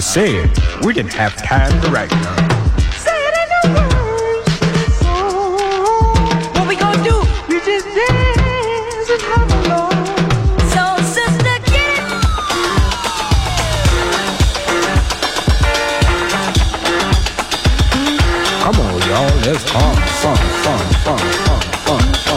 I said we didn't have time to write. None. Come on, y'all, let's fun, fun, fun, fun, fun, fun.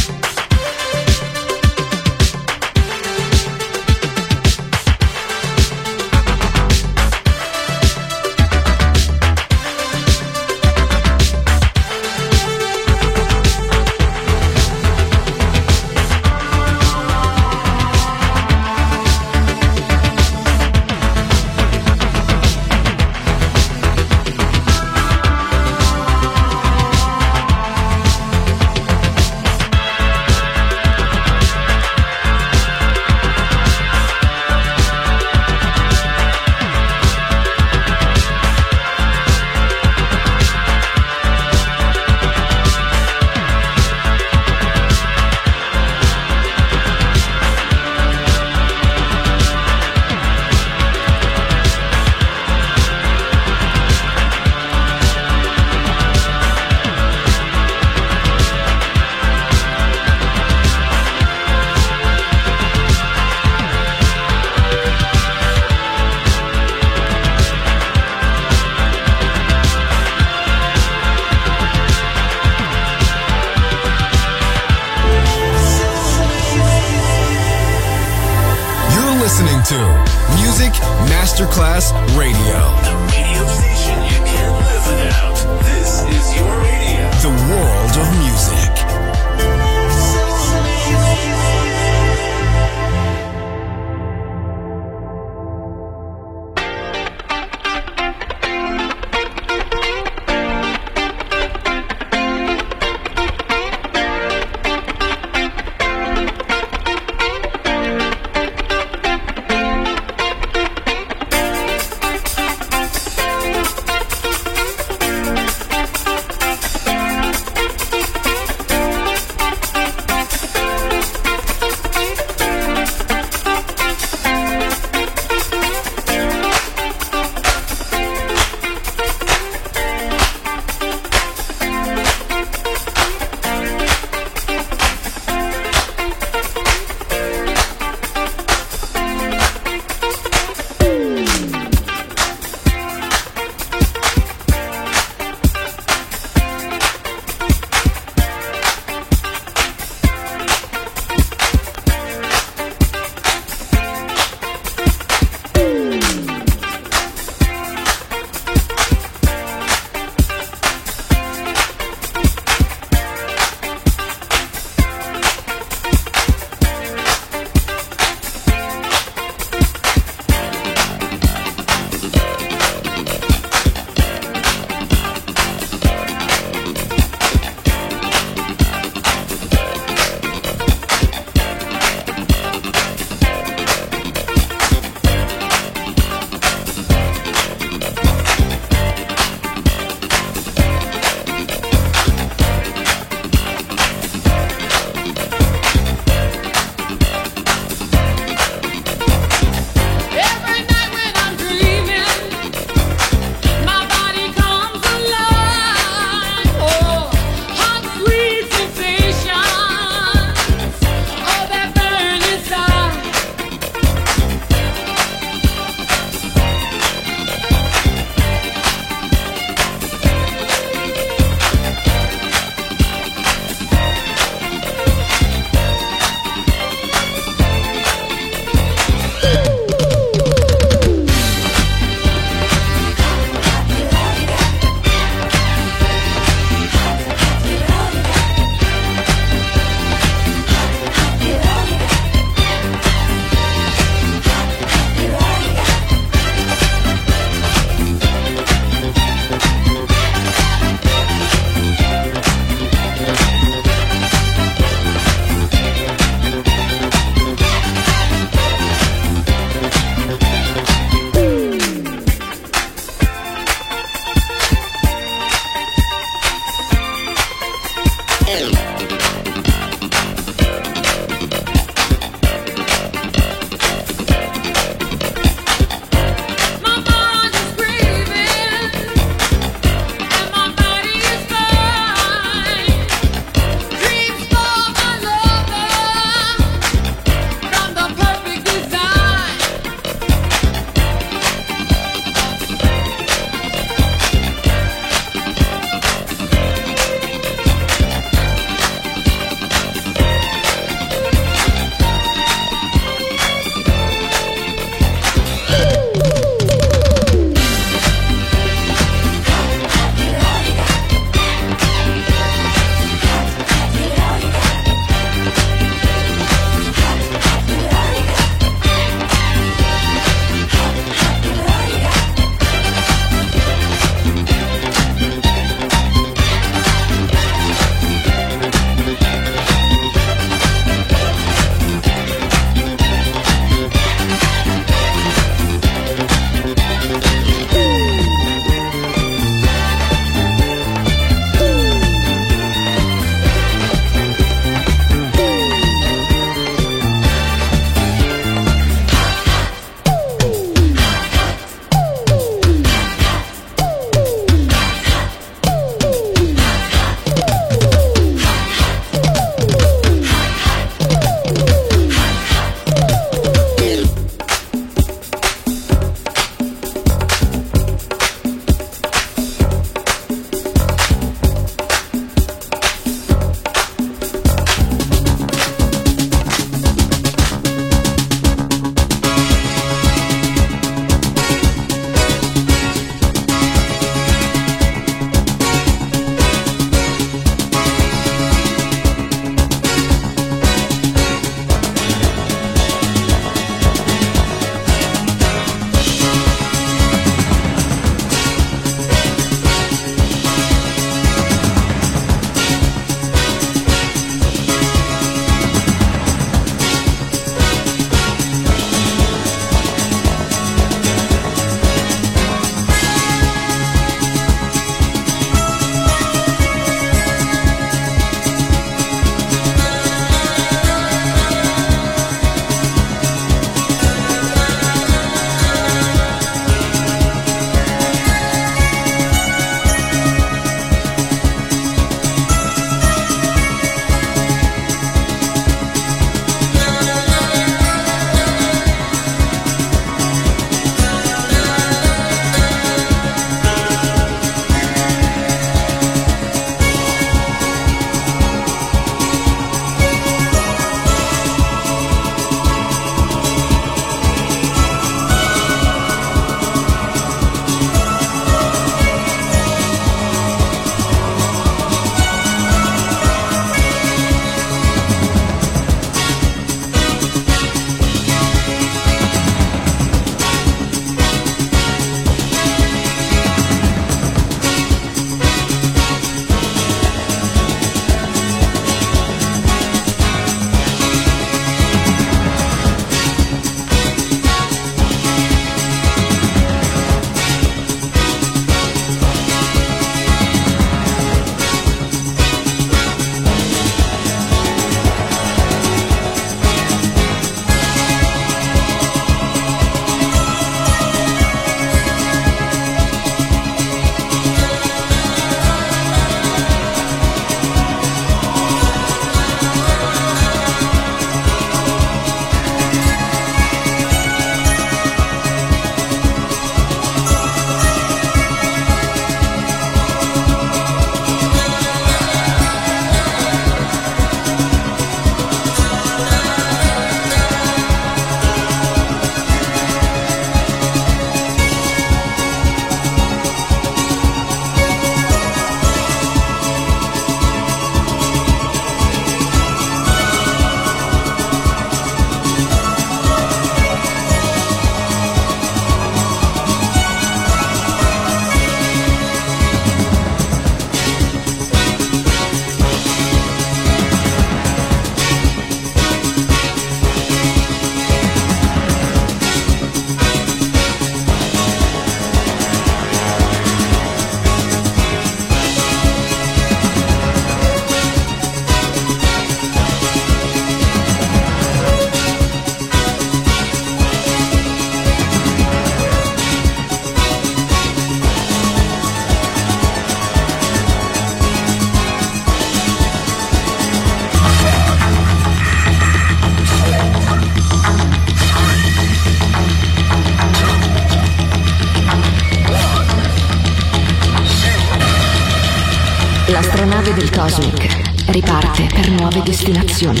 Cosmic riparte per nuove destinazioni,